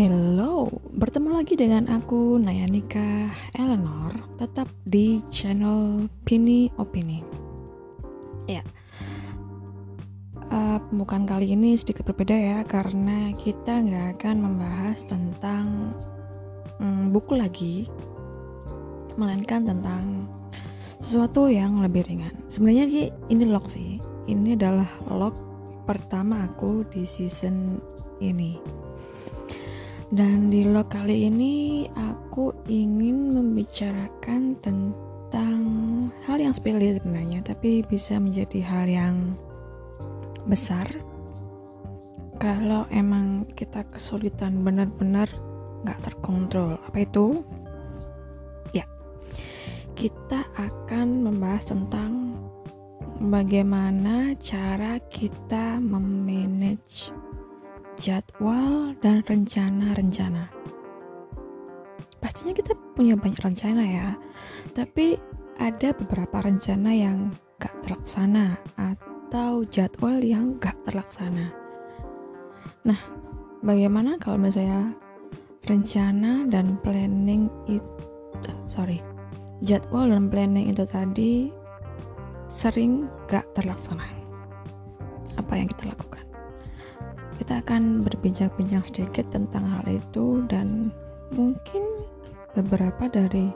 Hello, bertemu lagi dengan aku Nayanika Eleanor, tetap di channel Pini Opini. Ya, uh, pembukaan kali ini sedikit berbeda ya, karena kita nggak akan membahas tentang um, buku lagi, melainkan tentang sesuatu yang lebih ringan. Sebenarnya ini log sih, ini adalah log pertama aku di season ini dan di vlog kali ini aku ingin membicarakan tentang hal yang sepele sebenarnya, tapi bisa menjadi hal yang besar kalau emang kita kesulitan benar-benar nggak terkontrol. Apa itu? Ya, kita akan membahas tentang bagaimana cara kita memanage jadwal dan rencana-rencana. Pastinya kita punya banyak rencana ya, tapi ada beberapa rencana yang gak terlaksana atau jadwal yang gak terlaksana. Nah, bagaimana kalau misalnya rencana dan planning itu, sorry, jadwal dan planning itu tadi sering gak terlaksana? Apa yang kita lakukan? Kita akan berbincang-bincang sedikit tentang hal itu dan mungkin beberapa dari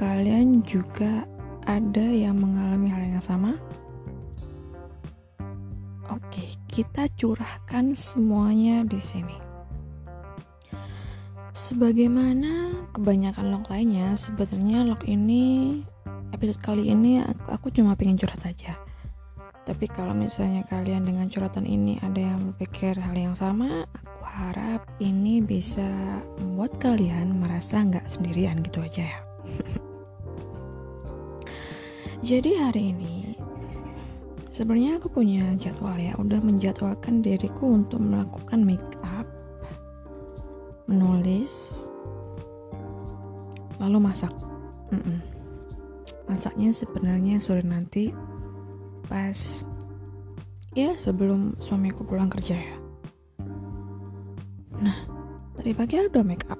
kalian juga ada yang mengalami hal yang sama. Oke, kita curahkan semuanya di sini. Sebagaimana kebanyakan log lainnya, sebenarnya log ini episode kali ini aku, aku cuma pengen curhat aja tapi kalau misalnya kalian dengan curhatan ini ada yang berpikir hal yang sama, aku harap ini bisa membuat kalian merasa nggak sendirian gitu aja ya. Jadi hari ini sebenarnya aku punya jadwal ya, udah menjadwalkan diriku untuk melakukan make up, menulis, lalu masak. Mm -mm. Masaknya sebenarnya sore nanti pas ya sebelum suamiku pulang kerja ya. Nah tadi pagi udah make up.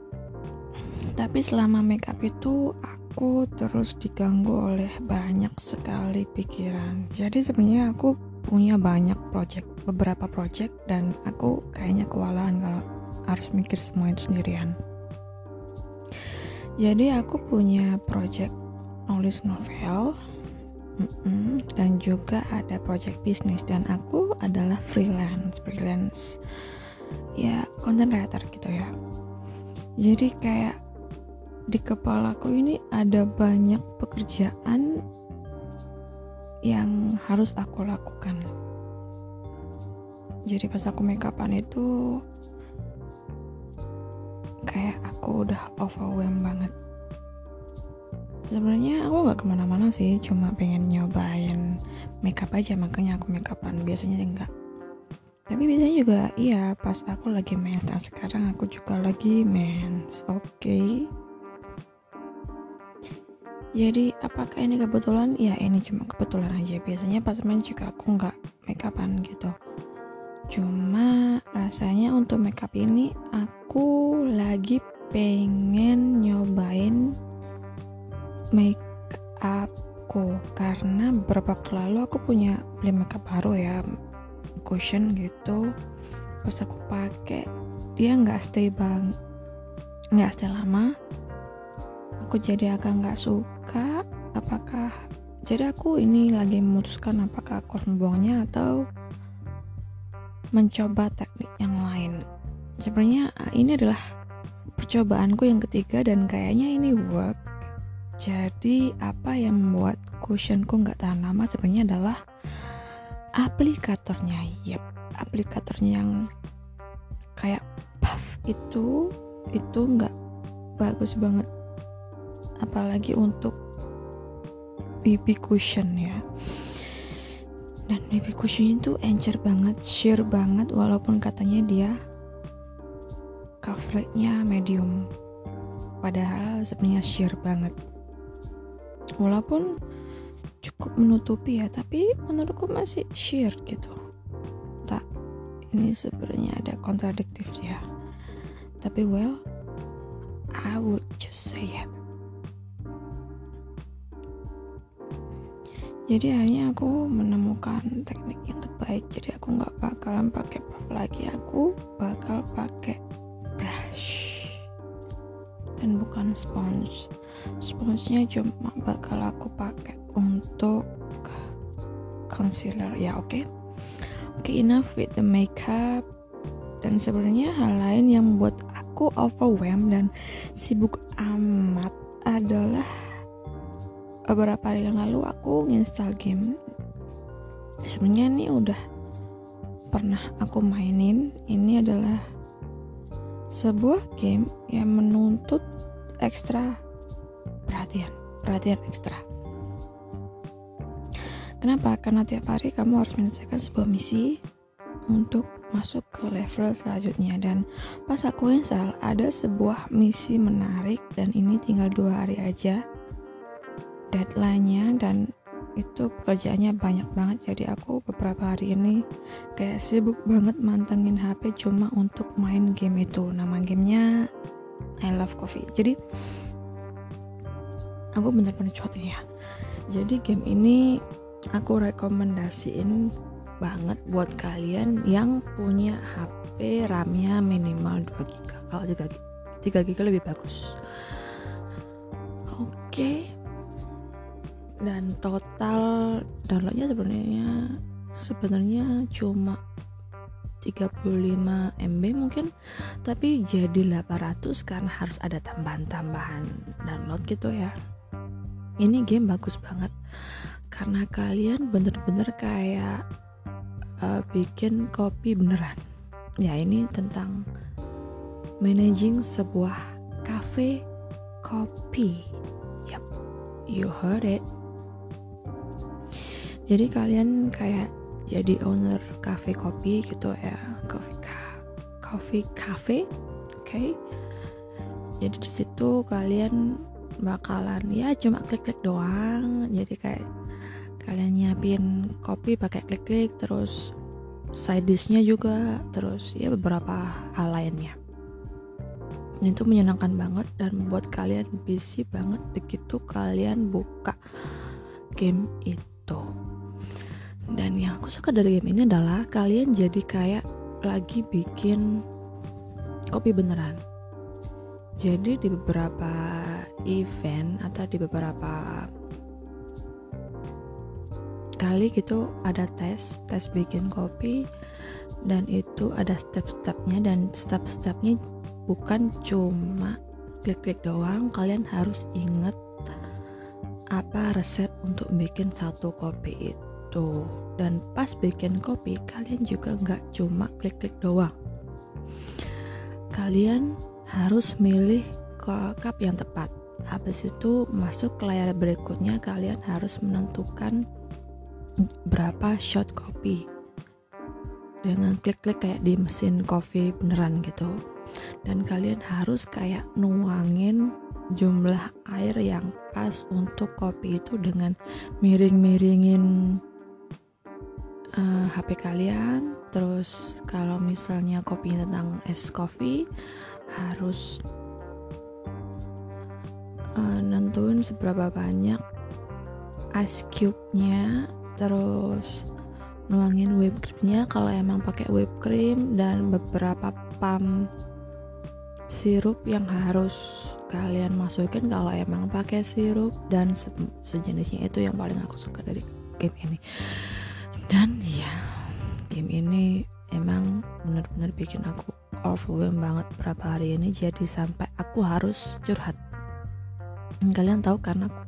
Tapi selama make up itu aku terus diganggu oleh banyak sekali pikiran. Jadi sebenarnya aku punya banyak project beberapa project dan aku kayaknya kewalahan kalau harus mikir semua itu sendirian. Jadi aku punya project nulis novel Mm-mm, dan juga ada project bisnis. Dan aku adalah freelance freelance ya content writer gitu ya. Jadi kayak di kepalaku ini ada banyak pekerjaan yang harus aku lakukan. Jadi pas aku make upan itu kayak aku udah overwhelmed banget sebenarnya aku nggak ke mana-mana sih cuma pengen nyobain makeup aja makanya aku makeupan. Biasanya enggak. Tapi biasanya juga iya pas aku lagi mens nah sekarang aku juga lagi mens oke. Okay. jadi apakah ini kebetulan? Ya ini cuma kebetulan aja. Biasanya pas mens juga aku nggak makeupan gitu. Cuma rasanya untuk makeup ini aku lagi pengen nyobain make upku karena beberapa waktu lalu aku punya beli makeup baru ya cushion gitu. Pas aku pakai dia nggak stay bang nggak stay lama. Aku jadi agak nggak suka apakah jadi aku ini lagi memutuskan apakah aku membuangnya atau mencoba teknik yang lain. Sebenarnya ini adalah percobaanku yang ketiga dan kayaknya ini work jadi apa yang membuat cushionku nggak tahan lama sebenarnya adalah aplikatornya. Yep, aplikatornya yang kayak puff itu itu nggak bagus banget. Apalagi untuk BB cushion ya. Dan BB cushion itu encer banget, sheer banget walaupun katanya dia coveragenya medium. Padahal sebenarnya sheer banget walaupun cukup menutupi ya tapi menurutku masih sheer gitu. Tak ini sebenarnya ada kontradiktif ya tapi well I would just say it. Jadi akhirnya aku menemukan teknik yang terbaik. Jadi aku nggak bakalan pakai puff lagi. Aku bakal pakai brush. Dan bukan sponge sponsnya cuma bakal aku pakai untuk concealer. Ya oke. Okay? oke okay, enough with the makeup. Dan sebenarnya hal lain yang membuat aku overwhelmed dan sibuk amat adalah beberapa hari yang lalu aku nginstal game. Sebenarnya ini udah pernah aku mainin. Ini adalah sebuah game yang menuntut ekstra perhatian perhatian ekstra. Kenapa? Karena tiap hari kamu harus menyelesaikan sebuah misi untuk masuk ke level selanjutnya. Dan pas aku install ada sebuah misi menarik dan ini tinggal dua hari aja deadline-nya dan itu pekerjaannya banyak banget. Jadi aku beberapa hari ini kayak sibuk banget mantengin HP cuma untuk main game itu. Nama gamenya I Love Coffee. Jadi aku bener-bener cuat ya. Jadi game ini aku rekomendasiin banget buat kalian yang punya HP RAM-nya minimal 2 GB kalau 3 GB 3 GB lebih bagus. Oke. Dan total downloadnya sebenarnya sebenarnya cuma 35 MB mungkin. Tapi jadi 800 karena harus ada tambahan-tambahan download gitu ya ini game bagus banget. Karena kalian bener-bener kayak uh, bikin kopi beneran. Ya ini tentang managing sebuah cafe kopi. Yep you heard it. Jadi kalian kayak jadi owner cafe kopi gitu ya. Coffee coffee cafe oke. Okay? jadi di situ kalian bakalan ya cuma klik-klik doang. Jadi kayak kalian nyiapin kopi pakai klik-klik terus side dishnya juga terus ya beberapa hal lainnya. Ini tuh menyenangkan banget dan membuat kalian busy banget begitu kalian buka game itu. Dan yang aku suka dari game ini adalah kalian jadi kayak lagi bikin kopi beneran jadi di beberapa event atau di beberapa kali gitu ada tes tes bikin kopi dan itu ada step-stepnya dan step-stepnya bukan cuma klik-klik doang. Kalian harus inget apa resep untuk bikin satu kopi itu. Dan pas bikin kopi kalian juga nggak cuma klik-klik doang. Kalian harus milih cup yang tepat. Habis itu masuk ke layar berikutnya kalian harus menentukan berapa shot kopi. Dengan klik-klik kayak di mesin kopi beneran gitu. Dan kalian harus kayak nuangin jumlah air yang pas untuk kopi itu dengan miring-miringin uh, eh, HP kalian. Terus kalau misalnya kopi tentang es kopi harus uh, nentuin seberapa banyak ice cube-nya terus nuangin whipped creamnya. Kalau emang pakai whipped cream dan beberapa pump sirup yang harus kalian masukin kalau emang pakai sirup dan se sejenisnya itu yang paling aku suka dari game ini. Dan ya game ini emang bener-bener bikin aku overwhelmed banget berapa hari ini jadi sampai aku harus curhat. Kalian tahu kan aku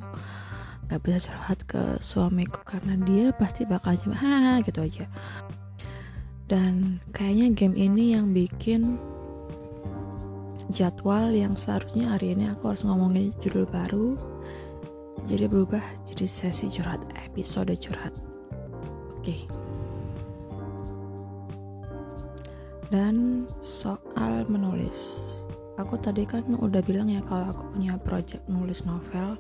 gak bisa curhat ke suamiku karena dia pasti bakal cuma haha gitu aja. Dan kayaknya game ini yang bikin jadwal yang seharusnya hari ini aku harus ngomongin judul baru jadi berubah jadi sesi curhat episode curhat. Oke. okay. Dan soal menulis. Aku tadi kan udah bilang ya kalau aku punya project nulis novel.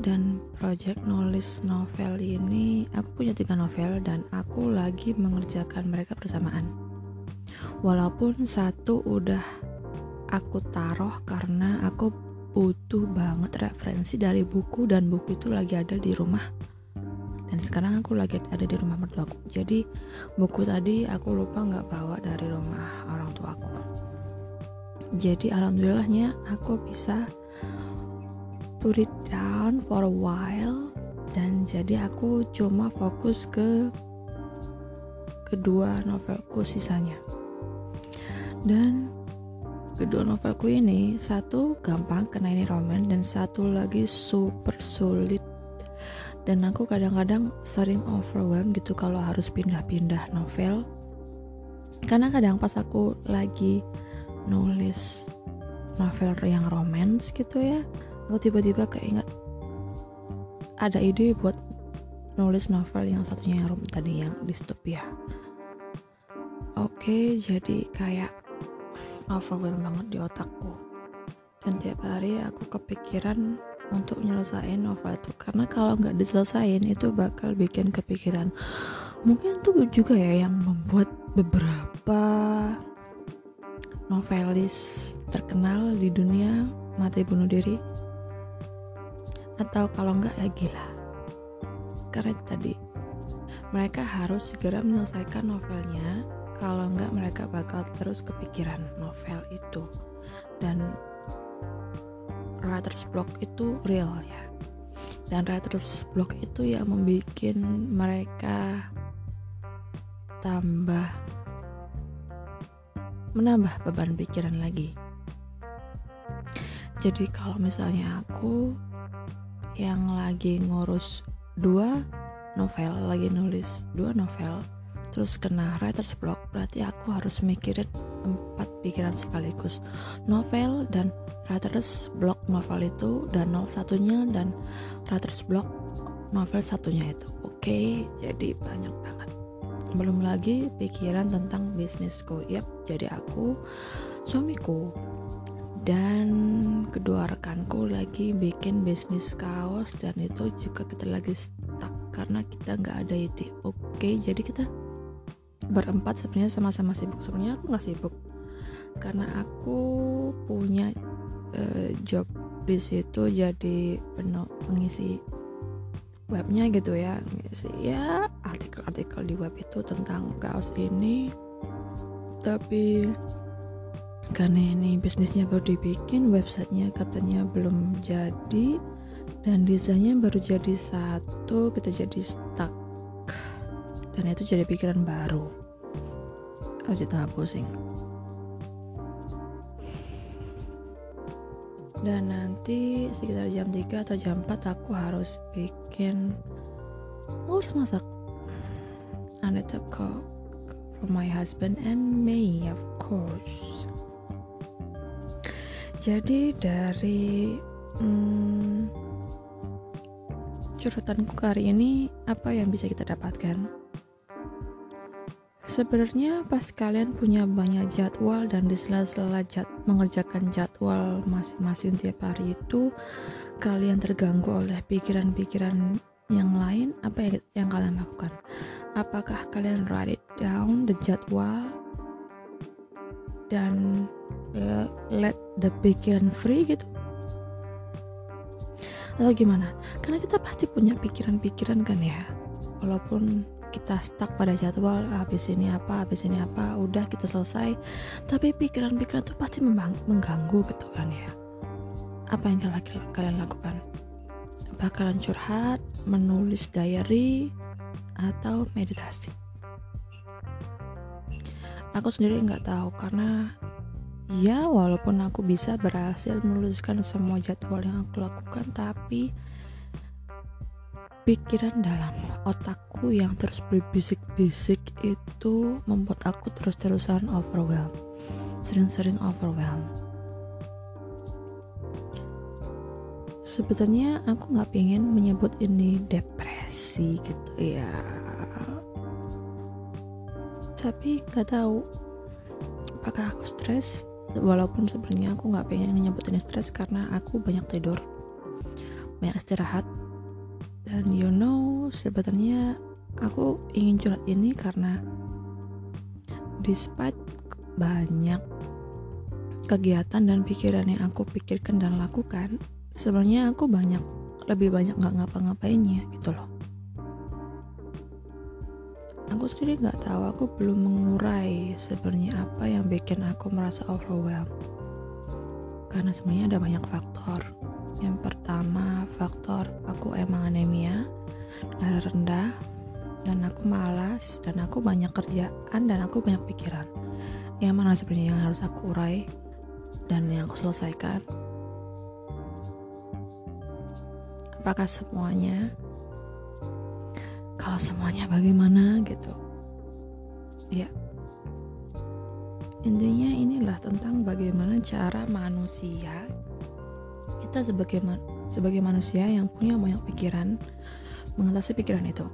Dan project nulis novel ini aku punya tiga novel dan aku lagi mengerjakan mereka bersamaan. Walaupun satu udah aku taruh karena aku butuh banget referensi dari buku dan buku itu lagi ada di rumah dan sekarang aku lagi ada di rumah mertuaku jadi buku tadi aku lupa nggak bawa dari rumah orang tuaku jadi alhamdulillahnya aku bisa put it down for a while. Dan jadi aku cuma fokus ke kedua novelku sisanya. Dan kedua novelku ini satu gampang karena ini roman dan satu lagi super sulit dan aku kadang-kadang sering overwhelmed gitu kalau harus pindah-pindah novel. Karena kadang pas aku lagi nulis novel yang romance gitu ya aku tiba-tiba keinget ada ide buat nulis novel yang satunya yang rom tadi yang distopia. Oke jadi kayak overwhelmed banget di otakku. Dan tiap hari aku kepikiran untuk menyelesaikan novel itu. Karena kalau nggak diselesain itu bakal bikin kepikiran. Mungkin itu juga ya yang membuat beberapa novelis terkenal di dunia mati bunuh diri. Atau kalau nggak ya gila. Karena tadi mereka harus segera menyelesaikan novelnya kalau enggak mereka bakal terus kepikiran novel itu. Dan writer's block itu real ya. Dan writer's block itu yang membuat mereka tambah menambah beban pikiran lagi. Jadi kalau misalnya aku yang lagi ngurus dua novel lagi nulis dua novel terus kena writer's block berarti aku harus mikirin empat pikiran sekaligus. Novel dan writer's block novel itu dan novel satunya dan writer's block novel satunya itu. Oke okay, jadi banyak banget. Belum lagi pikiran tentang bisnisku. Yap jadi aku suamiku dan kedua rekanku lagi bikin bisnis kaos dan itu juga kita lagi stuck karena kita nggak ada ide. Oke okay, jadi kita berempat sebenarnya sama-sama sibuk. Sebenarnya aku nggak sibuk. Karena aku punya uh, job di situ jadi penuh pengisi webnya gitu ya. Ngisi ya artikel-artikel di web itu tentang kaos ini. Tapi karena ini bisnisnya baru dibikin websitenya katanya belum jadi dan desainnya baru jadi satu kita jadi stuck. Dan itu jadi pikiran baru aku jadi tengah pusing? Dan nanti sekitar jam 3 atau jam 4 aku harus bikin harus masak. I need to cook for my husband and me of course. Jadi dari hmm, curhatanku kali ini apa yang bisa kita dapatkan Sebenarnya pas kalian punya banyak jadwal dan di sela-sela jad mengerjakan jadwal masing-masing tiap hari itu kalian terganggu oleh pikiran-pikiran yang lain, apa yang, yang kalian lakukan? Apakah kalian write it down the jadwal dan uh, let the pikiran free gitu? Atau gimana? Karena kita pasti punya pikiran-pikiran kan ya, walaupun kita stuck pada jadwal habis ini apa habis ini apa udah kita selesai. Tapi pikiran-pikiran itu pasti mengganggu gitu kan ya. Apa yang kalian lakukan? Bakalan curhat menulis diary atau meditasi? Aku sendiri nggak tahu karena ya walaupun aku bisa berhasil menuliskan semua jadwal yang aku lakukan tapi pikiran dalam otakku yang terus berbisik-bisik itu membuat aku terus-terusan overwhelmed. Sering-sering overwhelmed. Sebetulnya aku nggak pengen menyebut ini depresi gitu ya. Tapi nggak tahu apakah aku stres. Walaupun sebenarnya aku nggak pengen menyebut ini stres karena aku banyak tidur banyak istirahat dan you know sebenarnya aku ingin curhat ini karena despite banyak kegiatan dan pikiran yang aku pikirkan dan lakukan sebenarnya aku banyak lebih banyak nggak ngapa-ngapainnya gitu loh. Aku sendiri nggak tahu aku belum mengurai sebenarnya apa yang bikin aku merasa overwhelmed. Karena sebenarnya ada banyak faktor yang pertama faktor aku emang anemia darah rendah dan aku malas dan aku banyak kerjaan dan aku banyak pikiran. Yang mana sebenarnya yang harus aku urai dan yang aku selesaikan. Apakah semuanya? Kalau semuanya bagaimana gitu. Ya. Intinya inilah tentang bagaimana cara manusia kita sebagai sebagai manusia yang punya banyak pikiran mengatasi pikiran itu.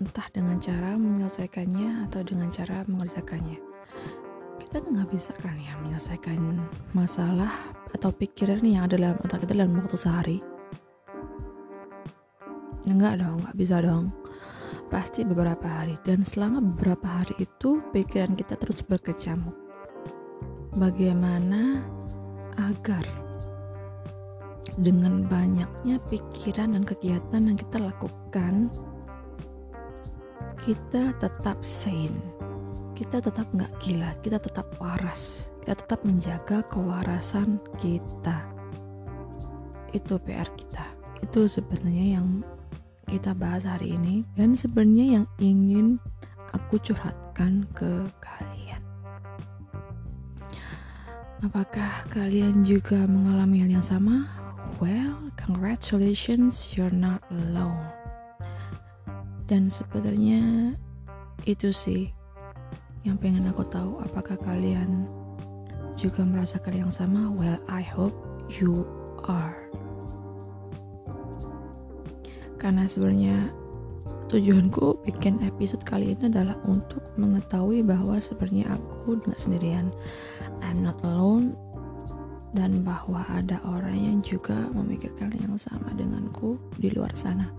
Entah dengan cara menyelesaikannya atau dengan cara mengerjakannya. Kita nggak bisa kan ya menyelesaikan masalah atau pikiran yang ada dalam otak kita dalam waktu sehari? Enggak dong nggak bisa dong. Pasti beberapa hari. Dan selama beberapa hari itu pikiran kita terus berkecamuk. Bagaimana agar dengan banyaknya pikiran dan kegiatan yang kita lakukan kita tetap sane kita tetap nggak gila, kita tetap waras, kita tetap menjaga kewarasan kita. Itu PR kita. Itu sebenarnya yang kita bahas hari ini dan sebenarnya yang ingin aku curhatkan ke kalian. Apakah kalian juga mengalami hal yang sama? Well, congratulations, you're not alone. Dan sebenarnya itu sih yang pengen aku tahu apakah kalian juga merasakan yang sama? Well I hope you are. Karena sebenarnya tujuanku bikin episode kali ini adalah untuk mengetahui bahwa sebenarnya aku nggak sendirian. I'm not alone dan bahwa ada orang yang juga memikirkan yang sama denganku di luar sana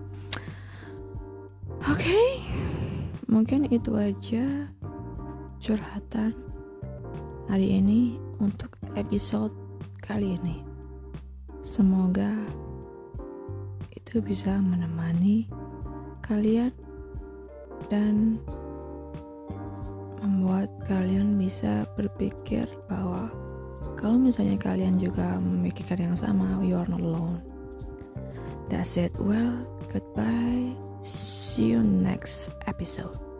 oke okay, mungkin itu aja curhatan hari ini untuk episode kali ini. Semoga itu bisa menemani kalian dan membuat kalian bisa berpikir bahwa kalau misalnya kalian juga memikirkan yang sama, you are not alone. That's it. Well, goodbye. See you next episode.